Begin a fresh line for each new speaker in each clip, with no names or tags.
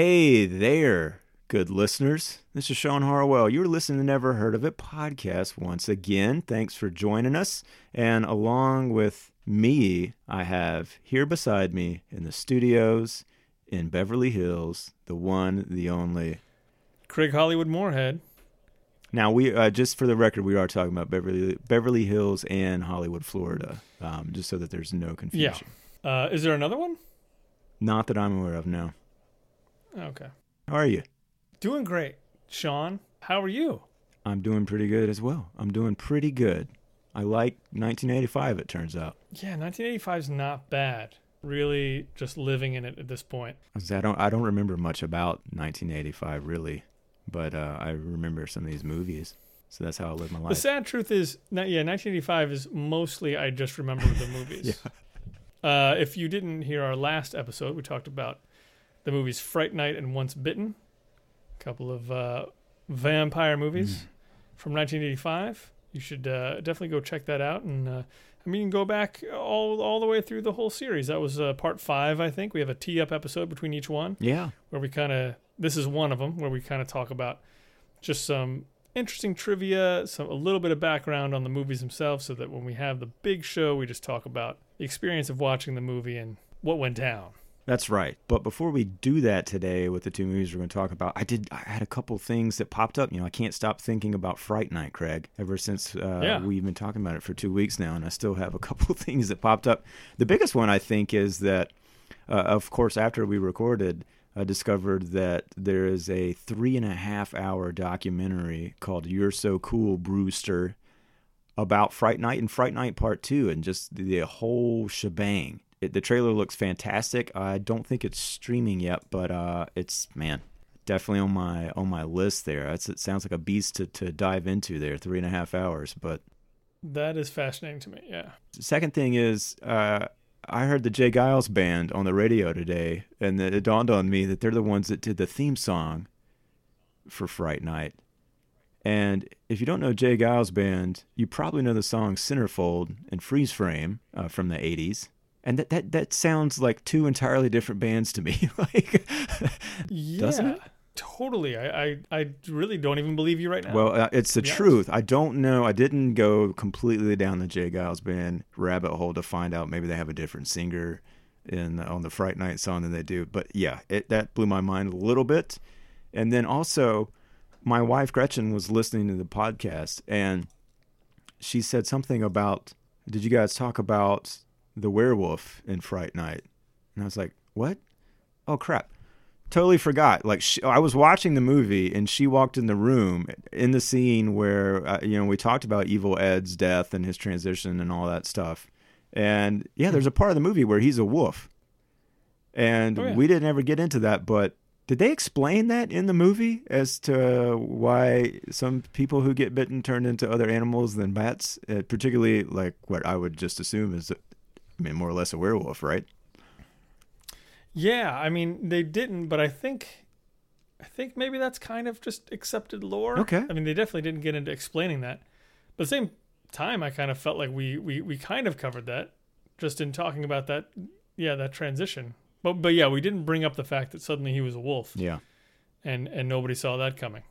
Hey there, good listeners. This is Sean Harwell. You're listening to Never Heard of It podcast once again. Thanks for joining us. And along with me, I have here beside me in the studios in Beverly Hills, the one, the only.
Craig Hollywood Moorhead.
Now we uh, just for the record, we are talking about Beverly Beverly Hills and Hollywood, Florida, um, just so that there's no confusion.
Yeah. Uh, is there another one?
Not that I'm aware of. No.
Okay.
How are you?
Doing great, Sean. How are you?
I'm doing pretty good as well. I'm doing pretty good. I like 1985. It turns out.
Yeah, 1985 is not bad. Really, just living in it at this point.
I don't. I don't remember much about 1985 really, but uh, I remember some of these movies. So that's how I live my life.
The sad truth is, yeah, 1985 is mostly I just remember the movies.
yeah.
Uh, if you didn't hear our last episode, we talked about the movies Fright Night and Once Bitten, a couple of uh, vampire movies mm. from 1985. You should uh, definitely go check that out. And uh, I mean, go back all all the way through the whole series. That was uh, part five, I think. We have a tee up episode between each one.
Yeah,
where we kind of this is one of them where we kind of talk about just some interesting trivia, some a little bit of background on the movies themselves, so that when we have the big show, we just talk about the experience of watching the movie and what went down.
That's right. But before we do that today with the two movies we're going to talk about, I did. I had a couple things that popped up. You know, I can't stop thinking about Fright Night, Craig. Ever since uh,
yeah.
we've been talking about it for two weeks now, and I still have a couple things that popped up. The biggest one I think is that, uh, of course, after we recorded, I discovered that there is a three and a half hour documentary called "You're So Cool, Brewster." About Fright Night and Fright Night Part Two, and just the whole shebang it, the trailer looks fantastic. I don't think it's streaming yet, but uh, it's man, definitely on my on my list there. That's, it sounds like a beast to, to dive into there. Three and a half hours, but
that is fascinating to me. Yeah.
Second thing is, uh, I heard the J. Geils band on the radio today, and it dawned on me that they're the ones that did the theme song for Fright Night. And if you don't know J. Geils band, you probably know the song Centerfold and Freeze Frame uh, from the 80s and that that that sounds like two entirely different bands to me. like,
yeah,
doesn't it?
Totally. I, I, I really don't even believe you right now.
Well, uh, it's the truth. I don't know. I didn't go completely down the J. Geils band rabbit hole to find out maybe they have a different singer in on the Fright Night song than they do. But yeah, it that blew my mind a little bit. And then also, my wife Gretchen was listening to the podcast and she said something about. Did you guys talk about the werewolf in Fright Night. And I was like, what? Oh, crap. Totally forgot. Like, she, I was watching the movie and she walked in the room in the scene where, uh, you know, we talked about Evil Ed's death and his transition and all that stuff. And yeah, there's a part of the movie where he's a wolf. And
oh, yeah.
we didn't ever get into that, but did they explain that in the movie as to why some people who get bitten turn into other animals than bats? Uh, particularly, like what I would just assume is I mean, more or less a werewolf, right?
Yeah, I mean, they didn't, but I think, I think maybe that's kind of just accepted lore.
Okay.
I mean, they definitely didn't get into explaining that, but at the same time, I kind of felt like we we we kind of covered that just in talking about that. Yeah, that transition. But but yeah, we didn't bring up the fact that suddenly he was a wolf.
Yeah.
And and nobody saw that coming.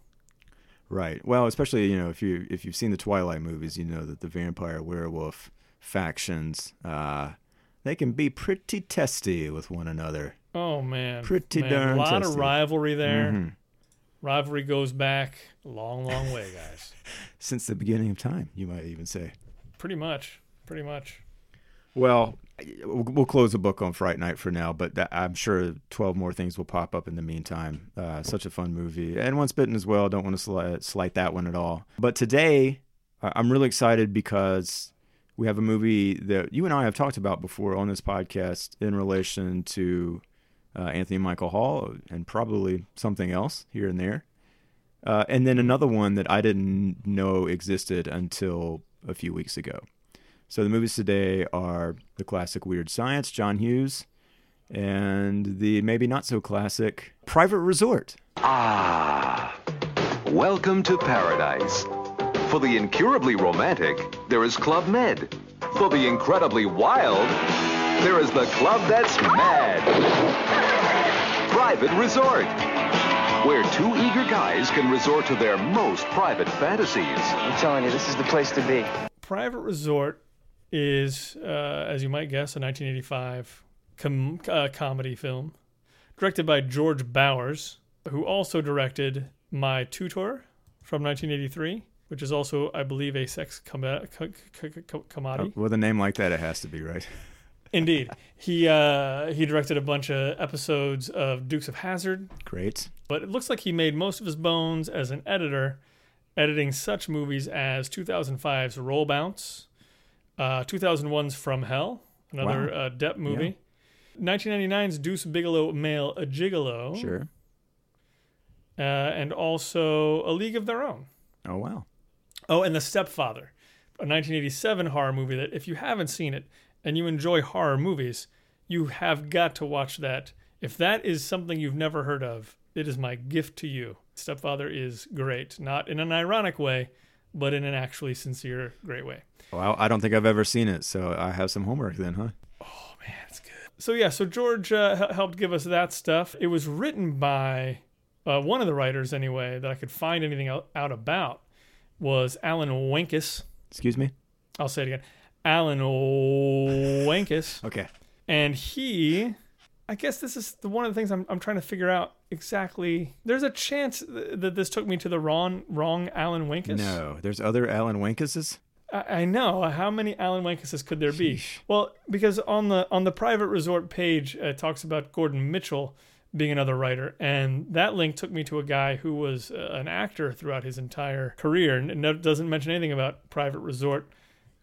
Right. Well, especially you know if you if you've seen the Twilight movies, you know that the vampire werewolf factions, uh, they can be pretty testy with one another.
Oh man,
pretty
man.
darn
a lot
testy.
of rivalry there.
Mm-hmm.
Rivalry goes back a long, long way, guys.
Since the beginning of time, you might even say.
Pretty much. Pretty much.
Well, we'll close the book on Fright Night for now, but that, I'm sure 12 more things will pop up in the meantime. Uh, such a fun movie. And Once Bitten as well. Don't want to slight, slight that one at all. But today, I'm really excited because we have a movie that you and I have talked about before on this podcast in relation to uh, Anthony Michael Hall and probably something else here and there. Uh, and then another one that I didn't know existed until a few weeks ago. So the movies today are the classic Weird Science, John Hughes, and the maybe not so classic Private Resort.
Ah, welcome to paradise. For the incurably romantic, there is Club Med. For the incredibly wild, there is the club that's mad. Private Resort, where two eager guys can resort to their most private fantasies.
I'm telling you, this is the place to be.
Private Resort is, uh, as you might guess, a 1985 com- uh, comedy film directed by George Bowers, who also directed My Tutor from 1983, which is also, I believe, a sex com- co- co- co- commodity.
With a name like that, it has to be right.
Indeed, he uh, he directed a bunch of episodes of Dukes of Hazzard,
Great.
but it looks like he made most of his bones as an editor, editing such movies as 2005's Roll Bounce, uh, 2001's From Hell, another
Wow.
uh, Depp movie, 1999's Deuce Bigalow Male a Gigolo,
Sure.
uh, and also A League of Their Own.
Oh wow.
Oh, and The Stepfather, a 1987 horror movie that if you haven't seen it and you enjoy horror movies, you have got to watch that. If that is something you've never heard of, it is my gift to you. Stepfather is great, not in an ironic way, but in an actually sincere, great way.
Well, I don't think I've ever seen it, so I have some homework then, huh?
Oh, man, it's good. So yeah, so George uh, helped give us that stuff. It was written by uh, one of the writers, anyway, that I could find anything out, out about was Alan Wenkus.
Excuse me.
I'll say it again. Alan Wankus.
Okay.
And he, I guess this is the, one of the things I'm, I'm trying to figure out exactly. There's a chance th- that this took me to the wrong, wrong Alan Wankus.
No, there's other Alan Wankuses.
I, I know. How many Alan Wankuses could there be?
Sheesh.
Well, because on the on the private resort page, uh, it talks about Gordon Mitchell being another writer, and that link took me to a guy who was uh, an actor throughout his entire career, and it doesn't mention anything about private resort.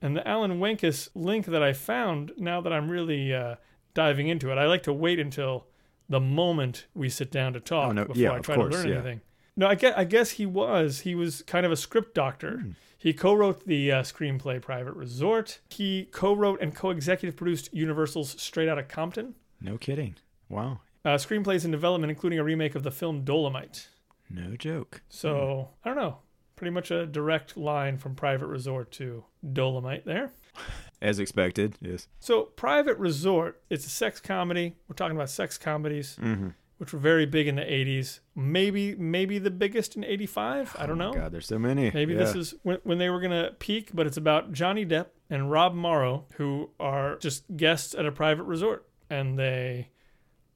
And the Alan Wenkus link that I found, now that I'm really uh, diving into it, I like to wait until the moment we sit down to talk
Oh, no,
before
yeah,
I
of
try
course,
to learn
yeah.
anything. No, I guess, I guess he was. He was kind of a script doctor.
Hmm.
He co-wrote the uh, screenplay Private Resort. He co-wrote and co-executive produced Universal's Straight Outta Compton.
No kidding. Wow.
Uh, screenplays in development, including a remake of the film Dolomite.
No joke.
So I don't know. Pretty much a direct line from Private Resort to Dolomite there.
As expected. Yes.
So Private Resort, it's a sex comedy. We're talking about sex comedies,
Mm-hmm.
which were very big in the '80s. Maybe, maybe the biggest in '85. I don't know.
Oh God, there's so many.
Maybe
Yeah.
this is when, when they were going to peak, but it's about Johnny Depp and Rob Morrow, who are just guests at a private resort. And they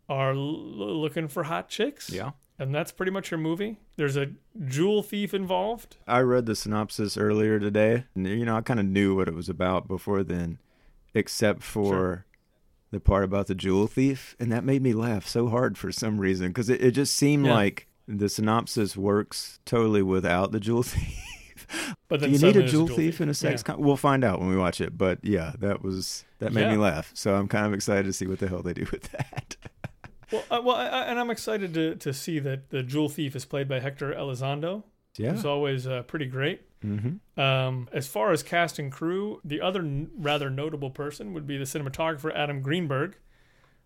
are l- looking for hot chicks.
Yeah.
And that's pretty much your movie. There's a jewel thief involved.
I read the synopsis earlier today. And, you know, I kind of knew what it was about before then, except for
Sure.
the part about the jewel thief. And that made me laugh so hard for some reason because it, it just seemed
Yeah.
like the synopsis works totally without the jewel thief.
But
Do you need
suddenly
a jewel thief in a sex
Yeah.
con- We'll find out when we watch it. But yeah, that was that made me laugh. So I'm kind of excited to see what the hell they do with that.
Well, uh, well, I, I- and I'm excited to, to see that the jewel thief is played by Hector Elizondo,
yeah.
who's always uh, pretty great.
mm-hmm.
Um, as far as cast and crew, the other n- rather notable person would be the cinematographer Adam Greenberg,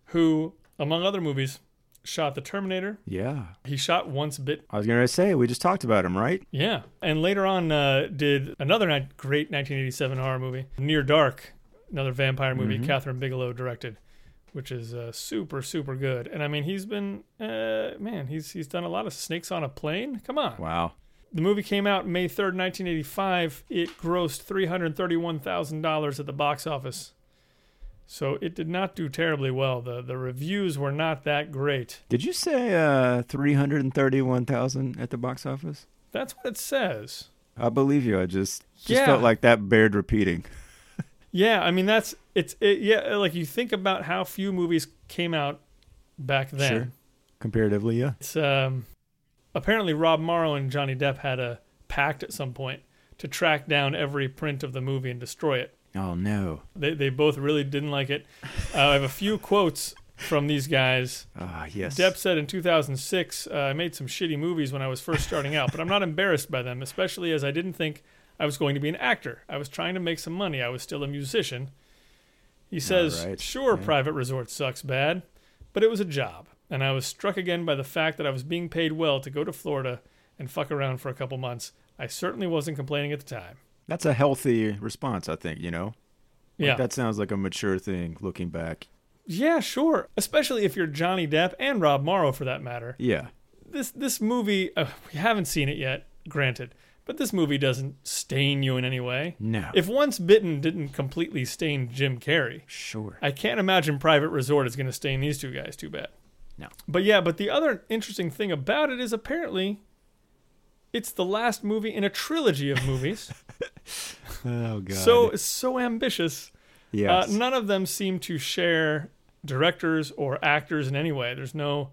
who, among other movies, shot The Terminator.
Yeah.
He shot Once Bit,
I was gonna say we just talked about him, right?
yeah, and later on uh, did another great 1987 horror movie, Near Dark, another vampire movie
Mhm.
Kathryn Bigelow directed, which is uh, super super good. And I mean, he's been uh, man, he's he's done a lot of Snakes on a Plane. Come on.
Wow.
The movie came out May 3rd, 1985. It grossed $331,000 at the box office. So it did not do terribly well. The the reviews were not that great.
Did you say uh, three hundred and thirty-one thousand at the box office?
That's what it says.
I believe you. I just just
Yeah.
felt like that bared repeating.
Yeah, I mean that's it's it, yeah, like you think about how few movies came out back then.
Sure. Comparatively, yeah.
It's um apparently Rob Morrow and Johnny Depp had a pact at some point to track down every print of the movie and destroy it.
Oh no.
They they both really didn't like it. Uh, I have a few quotes from these guys.
Ah, yes.
Depp said in 2006, uh, I made some shitty movies when I was first starting out, but I'm not embarrassed by them, especially as I didn't think I was going to be an actor. I was trying to make some money. I was still a musician. He says,
right.
Sure,
Yeah.
Private Resort sucks bad, but it was a job. And I was struck again by the fact that I was being paid well to go to Florida and fuck around for a couple months. I certainly wasn't complaining at the time.
That's a healthy response, I think. You know. Like,
Yeah.
That sounds like a mature thing. Looking back.
Yeah, sure. Especially if you're Johnny Depp and Rob Morrow, for that matter.
Yeah.
This this movie, uh, we haven't seen it yet, granted, but this movie doesn't stain you in any way.
No.
If Once Bitten didn't completely stain Jim Carrey,
sure.
I can't imagine Private Resort is going to stain these two guys too bad.
No.
But yeah, but the other interesting thing about it is apparently it's the last movie in a trilogy of movies.
Oh god.
so so ambitious.
yes.
Uh, none of them seem to share directors or actors in any way. There's no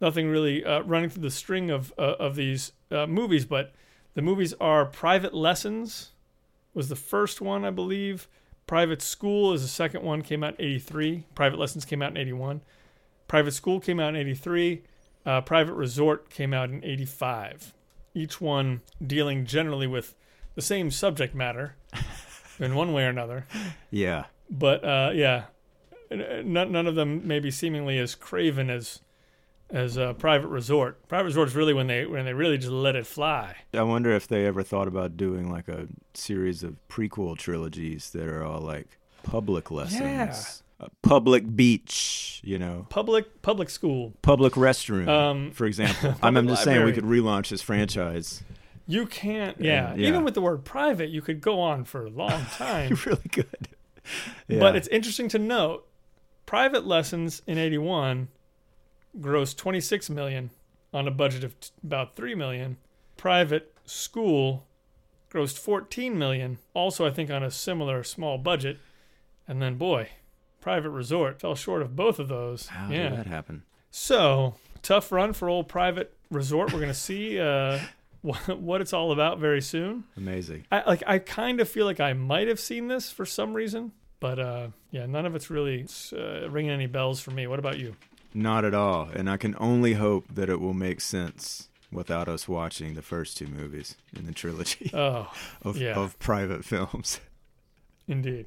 nothing really uh, running through the string of uh, of these uh, movies, but the movies are Private Lessons was the first one, I believe. Private School is the second one, came out in 83. Private Lessons came out in 81. Private School came out in 83. Uh, Private Resort came out in 85. Each one dealing generally with the same subject matter in one way or another
yeah.
but uh, yeah, none, none of them maybe seemingly as craven as as a Private Resort. Private Resort is really when they when they really just let it fly.
I wonder if they ever thought about doing like a series of prequel trilogies that are all like public lessons.
Yeah.
A public beach, you know,
Public public school.
public restroom,
Um,
for example. I'm, I'm just saying we could relaunch this franchise.
You can't. Yeah,
yeah.
even with the word private, you could go on for a long time.
You really good. Yeah.
But it's interesting to note, Private Lessons in '81 grossed 26 million on a budget of t- about 3 million. Private School grossed 14 million, also I think on a similar small budget. And then boy, Private Resort fell short of both of those.
how
yeah.
did that happen?
So tough run for old Private Resort. We're gonna see uh, what, what it's all about very soon.
Amazing.
I like I kind of feel like I might have seen this for some reason, but uh, yeah, none of it's really uh, ringing any bells for me. What about you?
Not at all. And I can only hope that it will make sense without us watching the first two movies in the trilogy
Oh,
of,
yeah.
of private films.
indeed.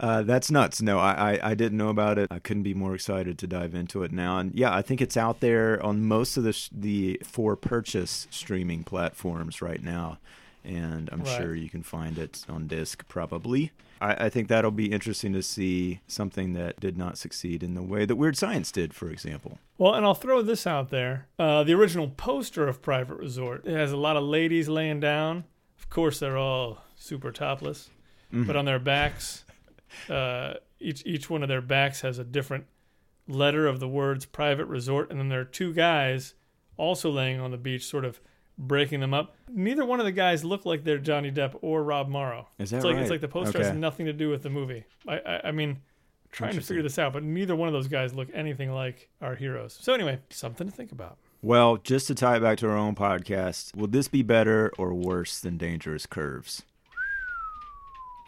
Uh, that's nuts. No, I, I, I didn't know about it. I couldn't be more excited to dive into it now. And yeah, I think it's out there on most of the sh- the for purchase streaming platforms right now, and I'm
Right.
sure you can find it on disc probably. I, I think that'll be interesting to see something that did not succeed in the way that Weird Science did, for example.
Well, and I'll throw this out there: uh, the original poster of Private Resort it has a lot of ladies laying down. Of course, they're all super topless, but on their backs, uh, each each one of their backs has a different letter of the words "Private Resort," and then there are two guys also laying on the beach, sort of breaking them up. Neither one of the guys look like they're Johnny Depp or Rob Morrow.
Is that
it's like
right?
it's like the poster has nothing to do with the movie. I I, I mean. Trying to figure this out, but neither one of those guys look anything like our heroes. So anyway, something to think about.
Well, just to tie it back to our own podcast, will this be better or worse than Dangerous Curves?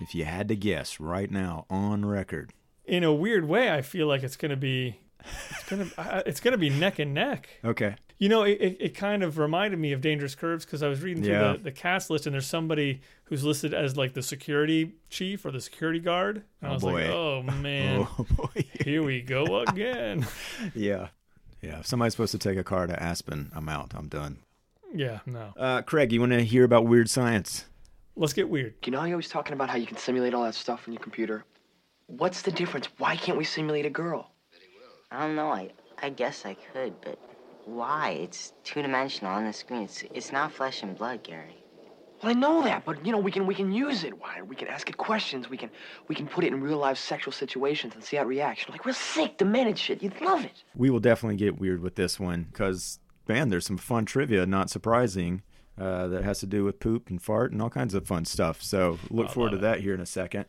If you had to guess right now on record.
In a weird way, I feel like it's gonna be, it's gonna, uh, it's gonna be neck and neck.
Okay.
You know, it, it, it kind of reminded me of Dangerous Curves because I was reading through
Yeah.
the, the cast list and there's somebody who's listed as like the security chief or the security guard. And I
Oh,
was
boy.
like, oh man,
Oh boy.
here we go again.
yeah. Yeah. If somebody's supposed to take a car to Aspen, I'm out. I'm done.
yeah, no.
Uh, Craig, you want to hear about weird science?
Let's get weird.
You know how you're always talking about how you can simulate all that stuff on your computer? What's the difference? Why can't we simulate a girl?
I don't know. I I guess I could, but why? It's two dimensional on the screen. It's it's not flesh and blood, Gary.
Well, I know that, but you know we can we can use it. Why? We can ask it questions. We can we can put it in real life sexual situations and see how it reacts. Like real sick, demented shit. You'd love it.
We will definitely get weird with this one because, man, there's some fun trivia, not surprising, uh, that has to do with poop and fart and all kinds of fun stuff. So look forward to that here in a second.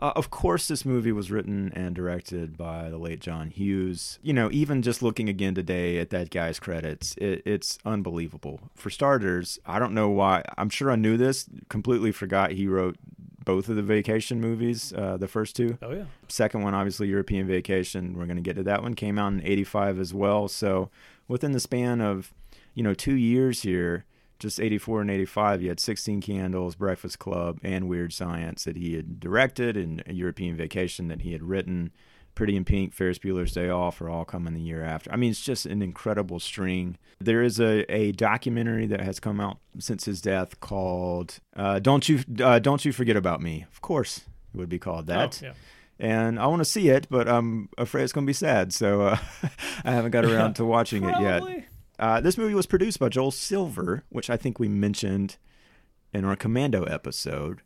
Uh, of course, this movie was written and directed by the late John Hughes. You know, even just looking again today at that guy's credits, it, it's unbelievable. For starters, I don't know why. I'm sure I knew this. Completely forgot he wrote both of the vacation movies, uh, the first two
Oh yeah.
second one obviously european vacation we're going to get to that one came out in 85 as well so within the span of you know two years here just 84 and 85 you had 16 candles breakfast club and weird science that he had directed and a european vacation that he had written pretty in pink ferris bueller's day off are all coming the year after i mean it's just an incredible string there is a, a documentary that has come out since his death called uh, don't you uh, don't you forget about me of course it would be called that
Oh, yeah.
and I want to see it, but I'm afraid it's going to be sad. So uh, I haven't got around to watching it yet. Uh, this movie was produced by Joel Silver, which I think we mentioned in our Commando episode.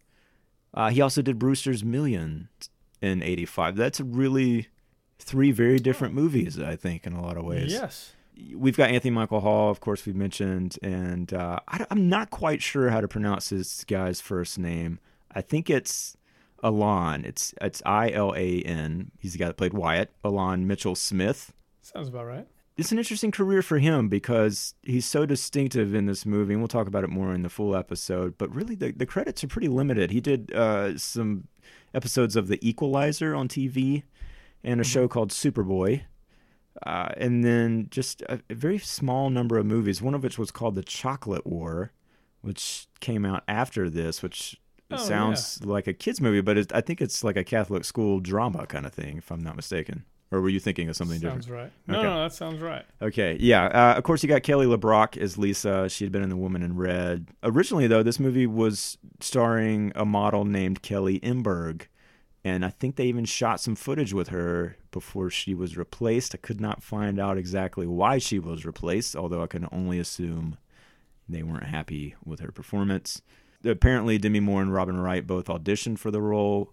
Uh, he also did Brewster's Million in '85. That's really three very different movies, I think, in a lot of ways.
Yes.
We've got Anthony Michael Hall, of course, we mentioned, and uh, I, am not quite sure how to pronounce this guy's first name. I think it's Alon. It's it's I L A N. He's the guy that played Wyatt. Alon Mitchell Smith
Sounds about right.
It's an interesting career for him because he's so distinctive in this movie, and we'll talk about it more in the full episode. But really, the, the credits are pretty limited. He did uh, some episodes of The Equalizer on TV and a show called Superboy. Uh, and then just a, a very small number of movies, one of which was called The Chocolate War, which came out after this, which
Oh,
sounds like a kid's movie, but it, I think it's like a Catholic school drama kind of thing, if I'm not mistaken. Or were you thinking of something
Sounds
different?
Sounds right. No,
Okay.
no, that sounds right.
Okay, yeah. Uh, of course, you got Kelly LeBrock as Lisa. She had been in The Woman in Red. Originally, though, this movie was starring a model named Kelly Emberg, and I think they even shot some footage with her before she was replaced. I could not find out exactly why she was replaced, although I can only assume they weren't happy with her performance. Apparently, Demi Moore and Robin Wright both auditioned for the role.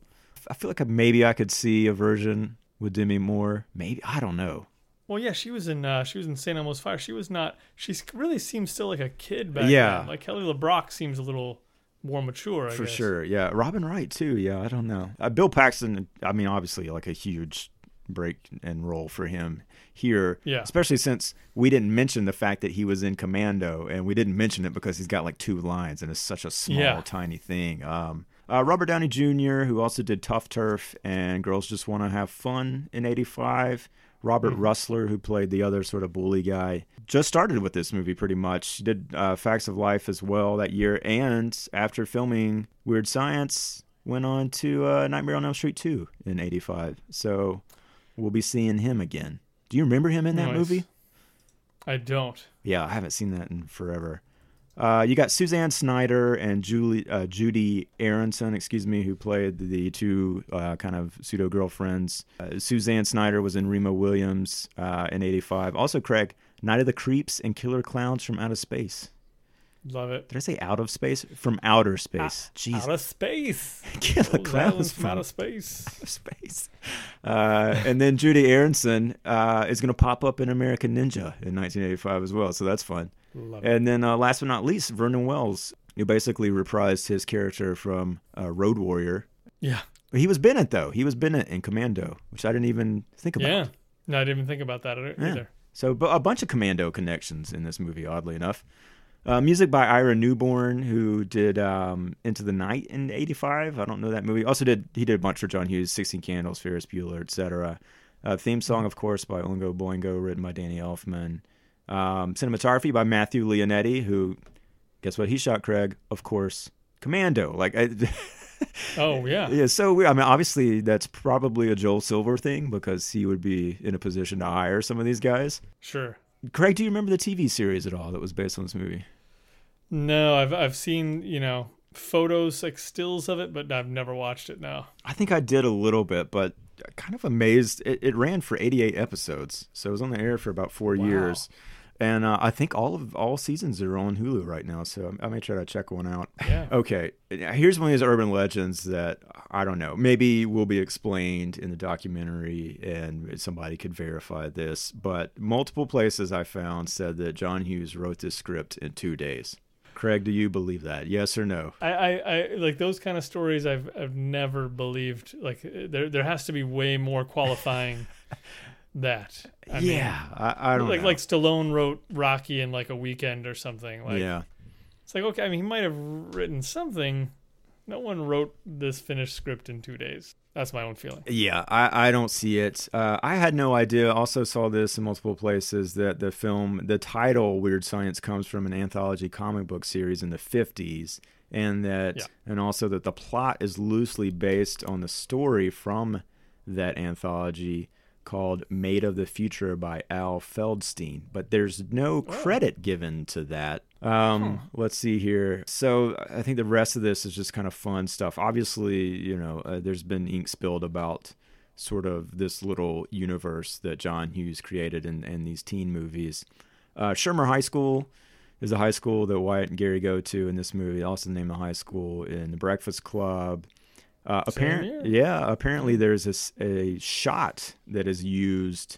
I feel like maybe I could see a version with Demi Moore. Maybe I don't know.
Well, yeah, she was in uh, she was in St. Elmo's Fire. She was not. She really seems still like a kid back
Yeah.
then. Like Kelly LeBrock seems a little more mature. I
For
guess.
sure, yeah. Robin Wright too. Yeah, I don't know. Uh, Bill Paxton. I mean, obviously, like a huge break and roll for him here.
Yeah.
Especially since we didn't mention the fact that he was in Commando, and we didn't mention it because he's got like two lines and it's such a small,
Yeah.
tiny thing. Um, uh, Robert Downey Jr., who also did Tough Turf and Girls Just Want to Have Fun in '85. Robert
Mm-hmm.
Rusler, who played the other sort of bully guy, just started with this movie pretty much. He did uh, Facts of Life as well that year, and after filming Weird Science, went on to uh, Nightmare on Elm Street 2 in '85. So we'll be seeing him again. Do you remember him in that
Nice.
movie?
I don't.
Yeah, I haven't seen that in forever. Uh, you got Suzanne Snyder and Julie, uh, Judie Aronson, excuse me, who played the two uh, kind of pseudo girlfriends. Uh, Suzanne Snyder was in Remo Williams uh, in '85. Also, Craig, Night of the Creeps and Killer Clowns from Outer Space.
Love it.
Did I say out of space? From outer space. Jesus.
Out of space.
Killer Clowns
from outer space.
outer space. Uh, and then Judie Aronson uh, is going to pop up in American Ninja in 1985 as well. So that's fun.
Love it.
And then, uh, last but not least, Vernon Wells, who basically reprised his character from uh, Road Warrior.
Yeah.
He was Bennett, though. He was Bennett in Commando, which I didn't even think about.
Yeah. No, I didn't even think about that either.
Yeah. So, a bunch of Commando connections in this movie, oddly enough. Uh, music by Ira Newborn, who did um, Into the Night in '85. I don't know that movie. Also did he did a bunch for John Hughes, Sixteen Candles, Ferris Bueller, etc. Uh, theme song, of course, by Oingo Boingo, written by Danny Elfman. Um, cinematography by Matthew Leonetti, who, guess what? He shot Craig, of course, Commando. Like, I,
Oh yeah.
yeah, so weird. I mean, obviously, that's probably a Joel Silver thing because he would be in a position to hire some of these guys.
Sure.
Craig, do you remember the TV series at all that was based on this movie?
No, I've I've seen you know photos like stills of it, but I've never watched it. Now
I think I did a little bit, but kind of amazed. It, it ran for 88 episodes, so it was on the air for about four
Wow.
years. And uh, I think all of all seasons are on Hulu right now, so I may try to check one out.
Yeah.
Okay, here's one of these urban legends that I don't know. Maybe will be explained in the documentary, and somebody could verify this. But multiple places I found said that John Hughes wrote this script in two days. Craig, do you believe that? Yes or no?
I, I, I like those kind of stories. I've I've never believed. Like there there has to be way more qualifying that. I mean,
yeah, I, I don't
like
know.
like Stallone wrote Rocky in like a weekend or something. Like
yeah.
it's like okay, I mean he might have written something. No one wrote this finished script in two days. That's my own feeling.
Yeah, I, I don't see it. Uh, I had no idea. Also saw this in multiple places that the film, the title Weird Science comes from an anthology comic book series in the 50s, and that,
Yeah.
and also that the plot is loosely based on the story from that anthology called Made of the Future by Al Feldstein. But there's no credit given to that Um, let's see here. So I think the rest of this is just kind of fun stuff. Obviously, you know, uh, there's been ink spilled about sort of this little universe that John Hughes created in, in these teen movies. Uh, Shermer High School is a high school that Wyatt and Gary go to in this movie. Also named the high school in the Breakfast Club. Uh, apparent, yeah. Apparently, there's a shot that is used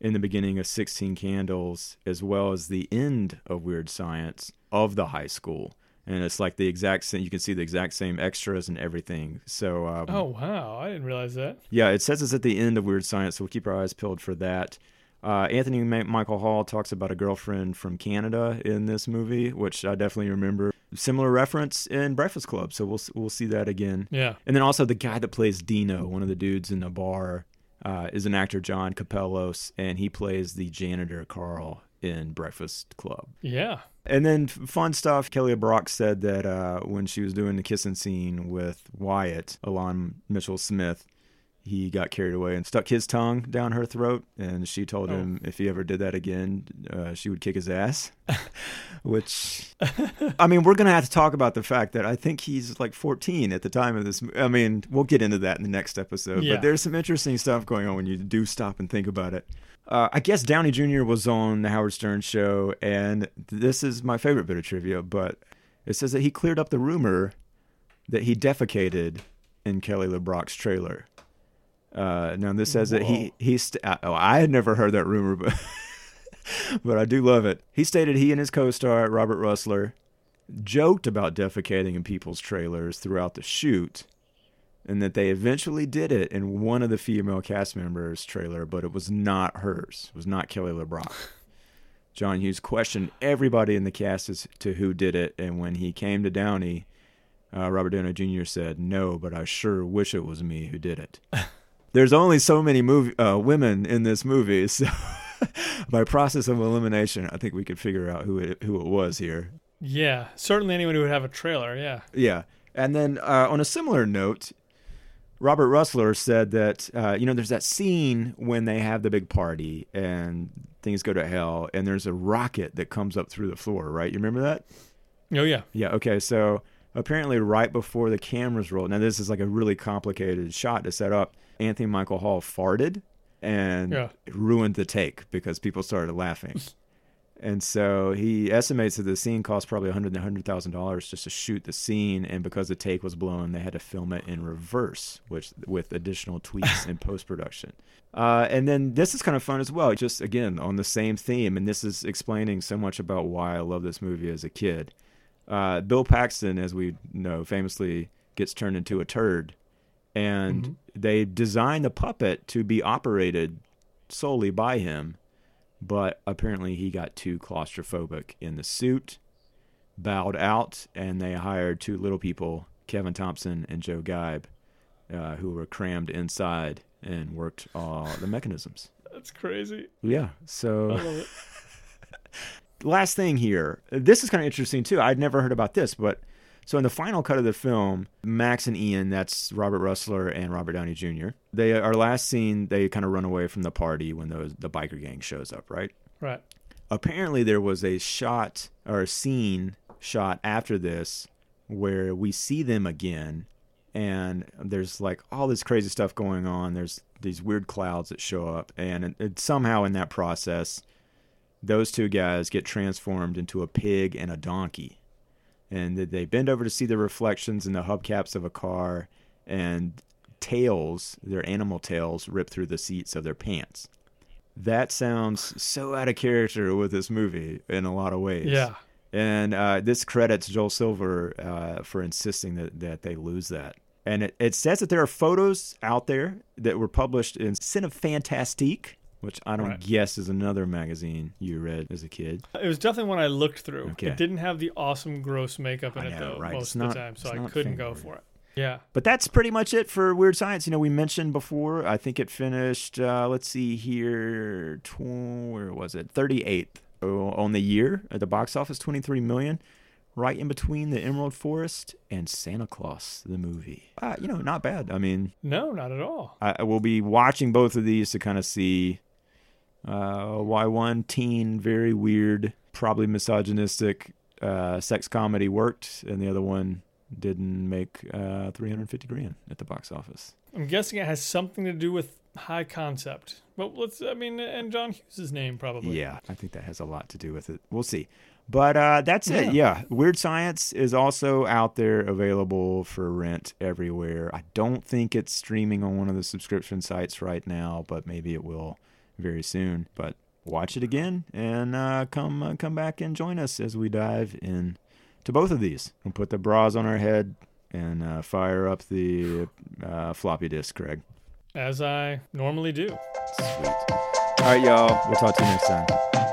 in the beginning of 16 Candles, as well as the end of Weird Science of the high school. And it's like the exact same. You can see the exact same extras and everything. So, um,
Oh wow, I didn't realize that.
yeah, it says it's at the end of Weird Science, so we'll keep our eyes peeled for that. Uh, Anthony Michael Hall talks about a girlfriend from Canada in this movie, which I definitely remember. Similar reference in Breakfast Club, so we'll we'll see that again.
Yeah.
And then also the guy that plays Dino, one of the dudes in the bar, uh, is an actor, John Kapelos, and he plays the janitor Carl in Breakfast Club.
Yeah.
And then fun stuff. Kelly Brock said that uh, when she was doing the kissing scene with Wyatt, Alon Mitchell Smith, he got carried away and stuck his tongue down her throat. And she told him if he ever did that again, uh, she would kick his ass. Which, I mean, we're going to have to talk about the fact that I think he's like 14 at the time of this. I mean, we'll get into that in the next episode.
Yeah.
But there's some interesting stuff going on when you do stop and think about it. Uh, I guess Downey Jr. was on the Howard Stern show, and this is my favorite bit of trivia, but it says that he cleared up the rumor that he defecated in Kelly LeBrock's trailer. Uh, now this says that he he st- uh, oh I had never heard that rumor, but but I do love it. He stated he and his co-star Robert Rusler joked about defecating in people's trailers throughout the shoot, and that they eventually did it in one of the female cast members' trailer, but it was not hers. It was not Kelly LeBrock. John Hughes questioned everybody in the cast as to who did it, and when he came to Downey, uh, Robert Downey Jr. said, "No, but I sure wish it was me who did it." There's only so many movie uh, women in this movie, so by process of elimination, I think we could figure out who it who it was here.
Yeah. Certainly anyone who would have a trailer. Yeah.
Yeah. And then uh, on a similar note, Robert Rusler said that, uh, you know, there's that scene when they have the big party and things go to hell and there's a rocket that comes up through the floor, right? You remember that?
Oh yeah.
Yeah. Okay. So apparently, right before the cameras rolled, now this is like a really complicated shot to set up. Anthony Michael Hall farted and
Yeah.
ruined the take because people started laughing. And so he estimates that the scene cost probably $100,000 $100,000 just to shoot the scene. And because the take was blown, they had to film it in reverse, which with additional tweaks in post production. Uh, and then this is kind of fun as well, just again on the same theme. And this is explaining so much about why I love this movie as a kid. Uh, Bill Paxton, as we know, famously gets turned into a turd. And they designed the puppet to be operated solely by him but apparently he got too claustrophobic in the suit, bowed out, and they hired two little people, Kevin Thompson and Joe Geib, uh, who were crammed inside and worked all the mechanisms.
That's crazy.
Yeah.
I
So
love it.
last thing here, this is kind of interesting too. I'd never heard about this, but so in the final cut of the film, Max and Ian, that's Robert Rusler and Robert Downey Jr. They are last seen. They kind of run away from the party when those the biker gang shows up, right?
Right.
apparently there was a shot or a scene shot after this where we see them again and there's like all this crazy stuff going on there's these weird clouds that show up and it, it, somehow in that process those two guys get transformed into a pig and a donkey and they bend over to see the reflections in the hubcaps of a car and tails their animal tails rip through the seats of their pants that sounds so out of character with this movie in a lot of ways.
Yeah.
And uh, this credits Joel Silver uh, for insisting that, that they lose that. And it, it says that there are photos out there that were published in Cinefantastique, which I don't
Right.
guess is another magazine you read as a kid.
It was definitely one I looked through.
Okay.
It didn't have the awesome gross makeup in
I
it
know,
though
right.
most
It's
of
not-
the time, so I couldn't go for it. Yeah.
But that's pretty much it for Weird Science. You know, we mentioned before, I think it finished, uh, let's see here, tw- where was it? 38th oh, on the year at the box office, 23 million, right in between The Emerald Forest and Santa Claus, the movie. Uh, you know, not bad. I mean,
No, not at all.
I, I will be watching both of these to kind of see uh, why one teen, very weird, probably misogynistic uh, sex comedy worked, and the other one didn't make uh, 350 grand at the box office.
I'm guessing it has something to do with high concept. But let's. I mean, and John Hughes' name probably.
Yeah, I think that has a lot to do with it. We'll see. But uh, that's it. Yeah. Weird Science is also out there available for rent everywhere. I don't think it's streaming on one of the subscription sites right now, but maybe it will very soon. But watch it again and uh, come uh, come back and join us as we dive in to both of these. We'll put the bras on our head and uh, fire up the uh, floppy disk, Craig.
As I normally do.
Sweet. All right, y'all. We'll talk to you next time.